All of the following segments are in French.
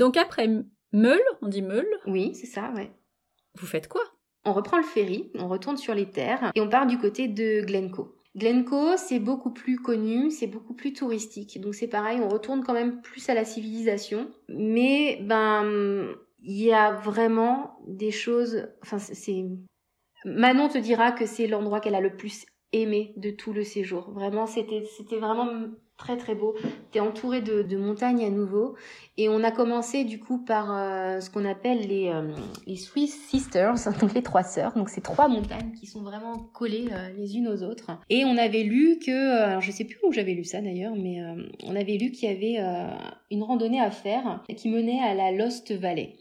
Donc après Meule, on dit Meule. Oui, c'est ça, ouais. Vous faites quoi? On reprend le ferry, on retourne sur les terres et on part du côté de Glencoe. Glencoe, c'est beaucoup plus connu, c'est beaucoup plus touristique. Donc c'est pareil, on retourne quand même plus à la civilisation. Mais ben, il y a vraiment des choses. Enfin, c'est. Manon te dira que c'est l'endroit qu'elle a le plus aimé de tout le séjour. Vraiment, c'était, c'était vraiment très très beau. T'es entouré de, montagnes à nouveau. Et on a commencé du coup par euh, ce qu'on appelle les, euh, Swiss Sisters, donc les trois sœurs. Donc c'est trois montagnes qui sont vraiment collées euh, les unes aux autres. Et on avait lu que, alors je sais plus où j'avais lu ça d'ailleurs, mais on avait lu qu'il y avait une randonnée à faire qui menait à la Lost Valley.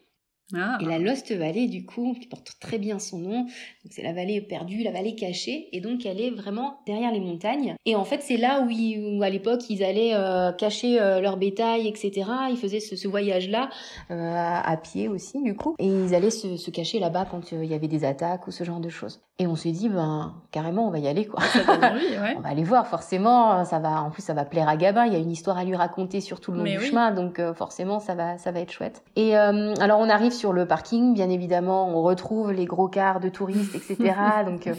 Ah. Et la Lost Valley, du coup, qui porte très bien son nom, c'est la vallée perdue, la vallée cachée, et donc elle est vraiment derrière les montagnes. Et en fait, c'est là où, à l'époque, ils allaient euh, cacher euh, leur bétail, etc. Ils faisaient ce, voyage-là euh, à, pied aussi, du coup, et ils allaient se, cacher là-bas quand il y avait des attaques ou ce genre de choses. Et on s'est dit, ben carrément, on va y aller, quoi. on va aller voir, forcément. Ça va, en plus, ça va plaire à Gabin. Il y a une histoire à lui raconter sur tout le long du chemin, donc forcément, ça va, ça va être chouette. Et alors, on arrive sur le parking, bien évidemment, on retrouve les gros cars de touristes, etc. Donc, euh,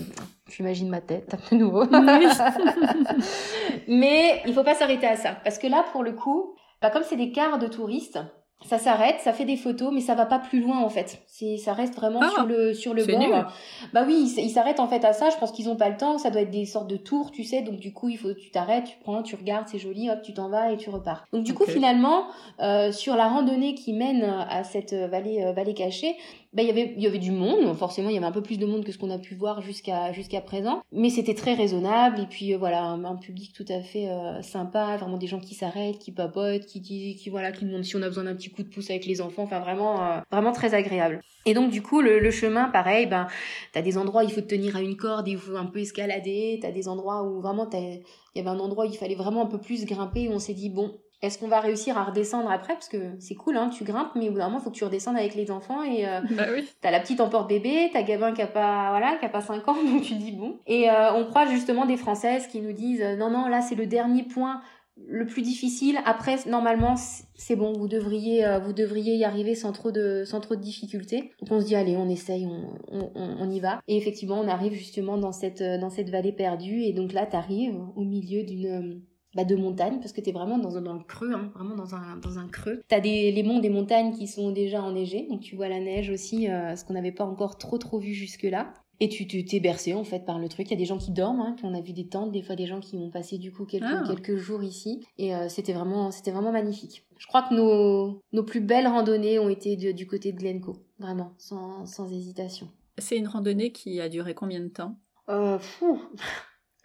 j'imagine ma tête de nouveau. Mais il faut pas s'arrêter à ça, parce que là, pour le coup, bah, comme c'est des cars de touristes, ça s'arrête, ça fait des photos, mais ça va pas plus loin en fait. C'est, ça reste vraiment sur ah, le sur le bord. Bah oui, ils s'arrêtent en fait à ça. Je pense qu'ils ont pas le temps. Ça doit être des sortes de tours, tu sais. Donc du coup, il faut tu t'arrêtes, tu prends, tu regardes, c'est joli, hop, tu t'en vas et tu repars. Donc du coup, finalement, euh, sur la randonnée qui mène à cette vallée euh, vallée cachée, bah, il y avait il y avait du monde forcément il y avait un peu plus de monde que ce qu'on a pu voir jusqu'à jusqu'à présent mais c'était très raisonnable et puis euh, voilà un, public tout à fait euh, sympa vraiment des gens qui s'arrêtent qui papotent qui qui voilà qui demandent si on a besoin d'un petit coup de pouce avec les enfants enfin vraiment euh, vraiment très agréable et donc du coup le, le chemin pareil ben t'as des endroits où il faut te tenir à une corde il faut un peu escalader t'as des endroits où vraiment il y avait un endroit où il fallait vraiment un peu plus grimper où on s'est dit bon est-ce qu'on va réussir à redescendre après? Parce que c'est cool, hein, tu grimpes, mais au bout d'un moment, il faut que tu redescendes avec les enfants. Et euh, bah oui. t'as la petite en porte-bébé, t'as Gabin qui a pas, voilà, qui a pas 5 ans, donc tu dis bon. Et euh, on croise justement des Françaises qui nous disent non, non, là c'est le dernier point le plus difficile. Après, normalement, c'est bon, vous devriez, euh, vous devriez y arriver sans trop de, sans trop de difficultés. Donc on se dit allez, on essaye, on, on, on y va. Et effectivement, on arrive justement dans cette, dans cette vallée perdue. Et donc là, t'arrives au milieu d'une bah, de montagne parce que tu es vraiment dans, dans le creux, hein, vraiment dans un, dans un creux. Tu as des, les monts des montagnes qui sont déjà enneigés, donc tu vois la neige aussi, euh, ce qu'on n'avait pas encore trop trop vu jusque-là. Et tu t'es bercé en fait par le truc. Il y a des gens qui dorment, hein, on a vu des tentes, des fois des gens qui ont passé du coup quelques, ah. quelques jours ici. Et euh, c'était vraiment, c'était vraiment magnifique. Je crois que nos, nos plus belles randonnées ont été du côté de Glencoe, vraiment, sans, sans hésitation. C'est une randonnée qui a duré combien de temps? Euh, fou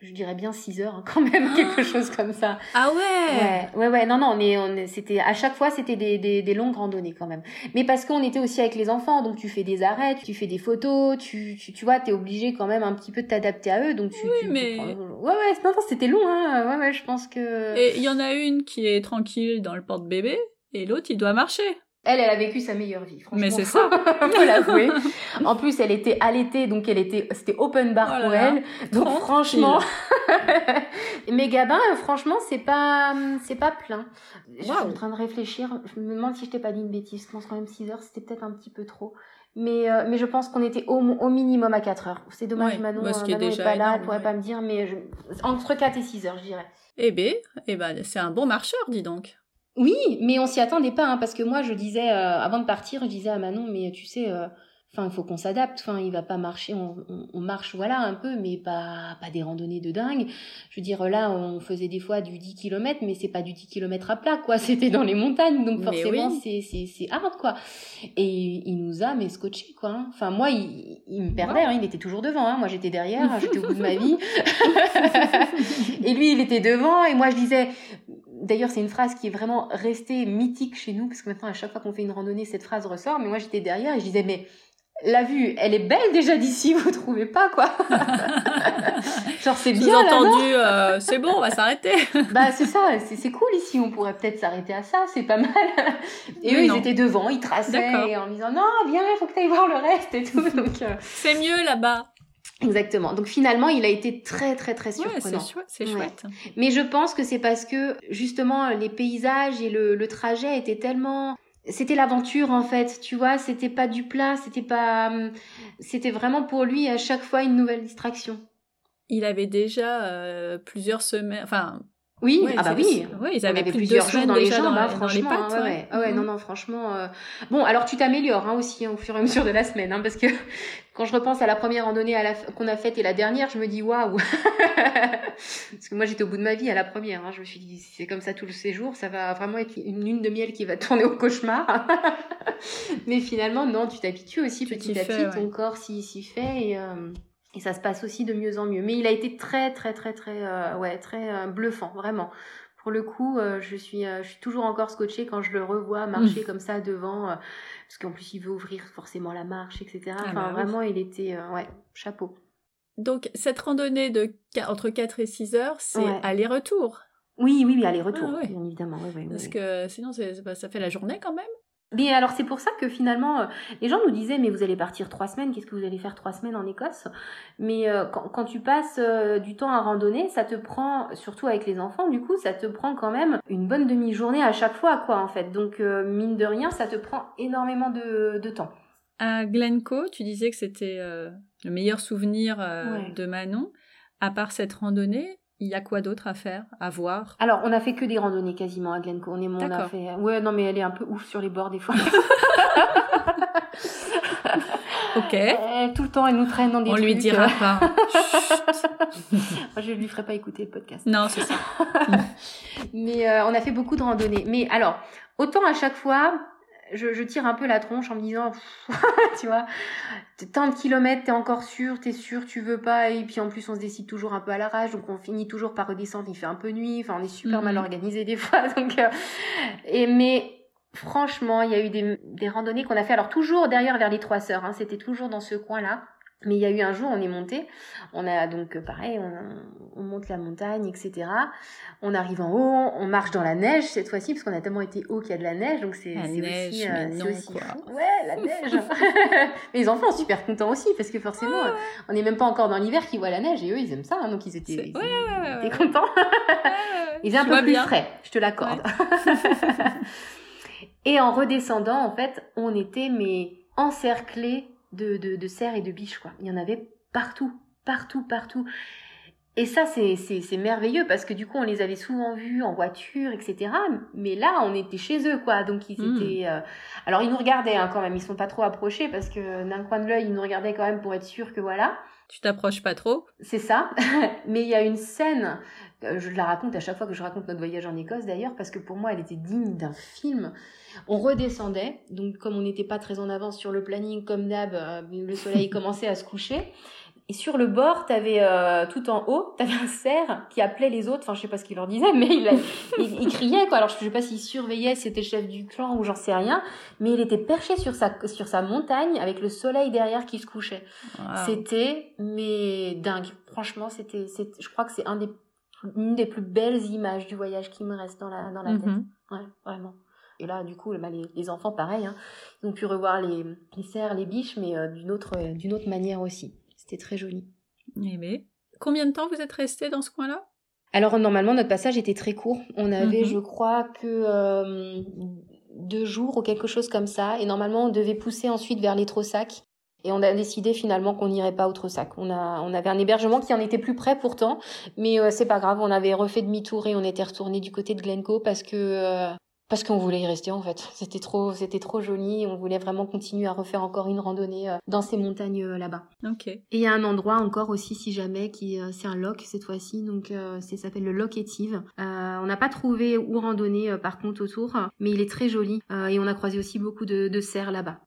je dirais bien 6 heures hein, quand même quelque chose comme ça. Ah ouais. Ouais ouais ouais non non on est on c'était à chaque fois c'était des, des, des longues randonnées quand même. Mais parce qu'on était aussi avec les enfants donc tu fais des arrêts tu fais des photos tu tu, tu vois t'es obligé quand même un petit peu de t'adapter à eux donc tu, oui, mais ouais ouais non, non c'était long hein. Ouais ouais je pense que et il y en a une qui est tranquille dans le porte bébé et l'autre il doit marcher elle, elle a vécu sa meilleure vie, franchement. Mais c'est ça. Faut l'avouer. En plus, elle était allaitée, donc elle était, c'était open bar oh pour elle. Donc franchement, mais Gabin, franchement, c'est pas, c'est pas plein. Je suis en train de réfléchir. Je me demande si je t'ai pas dit une bêtise. Je pense quand même 6 heures, c'était peut-être un petit peu trop. Mais, euh, mais je pense qu'on était au, au, minimum à 4 heures. C'est dommage, Manon, bah, Manon est, pas là, elle pourrait pas me dire, mais je... entre 4 et 6 heures, je dirais. Eh ben, eh ben, c'est un bon marcheur, dis donc. Oui, mais on s'y attendait pas, hein, parce que moi, je disais, euh, avant de partir, je disais à Manon, mais tu sais, euh, enfin, il faut qu'on s'adapte, enfin, il va pas marcher, on, on, marche, voilà, un peu, mais pas, pas des randonnées de dingue. Je veux dire, là, on faisait des fois du 10 km, mais c'est pas du 10 km à plat, quoi, c'était dans les montagnes, donc forcément, c'est, c'est, c'est hard, quoi. Et il nous a, mais scotché, quoi. Hein. Enfin, moi, il, il me perdait, hein, il était toujours devant, hein. moi j'étais derrière, j'étais au bout de ma vie. et lui, il était devant, et moi, je disais, D'ailleurs, c'est une phrase qui est vraiment restée mythique chez nous, parce que maintenant, à chaque fois qu'on fait une randonnée, cette phrase ressort. Mais moi, j'étais derrière et je disais, mais la vue, elle est belle déjà d'ici, vous trouvez pas, quoi? Genre, c'est bien, entendu, euh, c'est bon, on va s'arrêter. bah, c'est ça, c'est cool ici, on pourrait peut-être s'arrêter à ça, c'est pas mal. Et eux, ils étaient devant, ils traçaient en disant, non, viens, il faut que tu ailles voir le reste et tout. Donc, euh, C'est mieux là-bas. Exactement. Donc finalement, il a été très très très surprenant. Ouais, c'est chouette. Mais je pense que c'est parce que justement les paysages et le, le trajet étaient tellement c'était l'aventure en fait, tu vois, c'était pas du plat, c'était pas hum, c'était vraiment pour lui à chaque fois une nouvelle distraction. Il avait déjà euh, plusieurs semaines enfin oui, ah bah oui. Oui, ils avaient plusieurs jours dans les jambes, dans, franchement, les pattes. Hein, ouais, ouais. non, non, franchement. Euh, bon, alors tu t'améliores hein, aussi hein, au fur et à mesure de la semaine, hein, parce que quand je repense à la première randonnée qu'on a faite et la dernière, je me dis waouh. parce que moi j'étais au bout de ma vie à la première. Hein, je me suis dit si c'est comme ça tout le séjour, ça va vraiment être une lune de miel qui va tourner au cauchemar. Mais finalement, non, tu t'habitues aussi petit à petit, ton corps s'y fait et. Euh, et ça se passe aussi de mieux en mieux. Mais il a été très, très, très, très, euh, ouais, très euh, bluffant, vraiment. Pour le coup, euh, je suis, je suis toujours encore scotchée quand je le revois marcher mmh. comme ça devant, parce qu'en plus il veut ouvrir forcément la marche, etc. Ah enfin, bah vraiment, il était, ouais, chapeau. Donc cette randonnée de entre 4 et 6 heures, c'est aller-retour. Oui, oui, oui, aller-retour, ah bien évidemment. Parce que sinon, ça fait la journée quand même. Mais alors c'est pour ça que finalement euh, les gens nous disaient mais vous allez partir trois semaines, qu'est-ce que vous allez faire trois semaines en Écosse? Mais euh, quand, tu passes euh, du temps à randonner, ça te prend, surtout avec les enfants du coup, ça te prend quand même une bonne demi-journée à chaque fois quoi en fait. Donc mine de rien, ça te prend énormément de, de temps. À Glencoe, tu disais que c'était le meilleur souvenir de Manon. À part cette randonnée, il y a quoi d'autre à faire, à voir? Alors, on a fait que des randonnées quasiment à Glencoe. On est on a fait. Ouais, non, mais elle est un peu ouf sur les bords des fois. ok. Euh, tout le temps, elle nous traîne dans des on trucs. Lui dira pas. je lui ferai pas écouter le podcast. Non, c'est ça. mais euh, on a fait beaucoup de randonnées. Mais alors, autant à chaque fois, je, je, tire un peu la tronche en me disant, tu vois, tant de kilomètres, t'es encore sûr, t'es sûr, tu veux pas, et puis en plus on se décide toujours un peu à l'arrache, donc on finit toujours par redescendre, il fait un peu nuit, enfin on est super mal mhm. organisé des fois, donc euh, et mais franchement, il y a eu des, des randonnées qu'on a fait, alors toujours derrière vers les trois sœurs, hein, c'était toujours dans ce coin-là. Mais il y a eu un jour, on est monté, on a donc pareil, on, on, monte la montagne, etc. On arrive en haut, on marche dans la neige cette fois-ci, parce qu'on a tellement été haut qu'il y a de la neige, donc c'est aussi, euh, aussi fou. Ouais, la neige. mais les enfants sont super contents aussi, parce que forcément, on n'est même pas encore dans l'hiver qu'ils voient la neige, et eux, ils aiment ça, hein, donc ils étaient, ils, ouais, étaient contents. ils étaient un peu plus frais, je te l'accorde. et en redescendant, en fait, on était mais encerclés de, de, cerfs et de biches, quoi. Il y en avait partout, partout, partout. Et ça, c'est, c'est, merveilleux parce que du coup, on les avait souvent vus en voiture, etc. Mais là, on était chez eux, quoi. Donc, ils hmm. étaient. Euh, alors, ils nous regardaient hein, quand même. Ils sont pas trop approchés parce que d'un coin de l'œil, ils nous regardaient quand même pour être sûr que voilà. Tu t'approches pas trop? C'est ça. Mais il y a une scène, euh, je la raconte à chaque fois que je raconte notre voyage en Écosse d'ailleurs, parce que pour moi, elle était digne d'un film. On redescendait, donc comme on n'était pas très en avance sur le planning, comme d'hab, euh, le soleil commençait à se coucher. Et sur le bord, t'avais euh, tout en haut, t'avais un cerf qui appelait les autres. Enfin, je sais pas ce qu'il leur disait, mais il, il, criait quoi. Alors je sais pas s'il surveillait, c'était chef du clan ou j'en sais rien. Mais il était perché sur sa sur sa montagne avec le soleil derrière qui se couchait. C'était mais dingue. Franchement, c'était je crois que c'est un des une des plus belles images du voyage qui me reste dans la dans la tête. Mm-hmm. Ouais, vraiment. Et là, du coup, bah, les, les, enfants, pareil, hein, ils ont pu revoir les, les cerfs, les biches, mais euh, d'une autre, euh, d'une autre manière aussi. C'était très joli. Eh bien, combien de temps vous êtes resté dans ce coin-là? Alors, normalement, notre passage était très court. On avait, mhm. je crois, que euh, deux jours ou quelque chose comme ça. Et normalement, on devait pousser ensuite vers les Trossacs. Et on a décidé finalement qu'on n'irait pas au Trossac. On, a, on avait un hébergement qui en était plus près pourtant, mais c'est pas grave. On avait refait demi-tour et on était retourné du côté de Glencoe parce que parce qu'on voulait y rester en fait. C'était trop, c'était trop joli. On voulait vraiment continuer à refaire encore une randonnée euh, dans ces montagnes euh, là-bas. Ok. Et il y a un endroit encore aussi, si jamais, qui euh, c'est un loch cette fois-ci. Donc ça s'appelle le Loch Étive. on n'a pas trouvé où randonner par contre autour, mais il est très joli. et on a croisé aussi beaucoup de, de cerfs là-bas.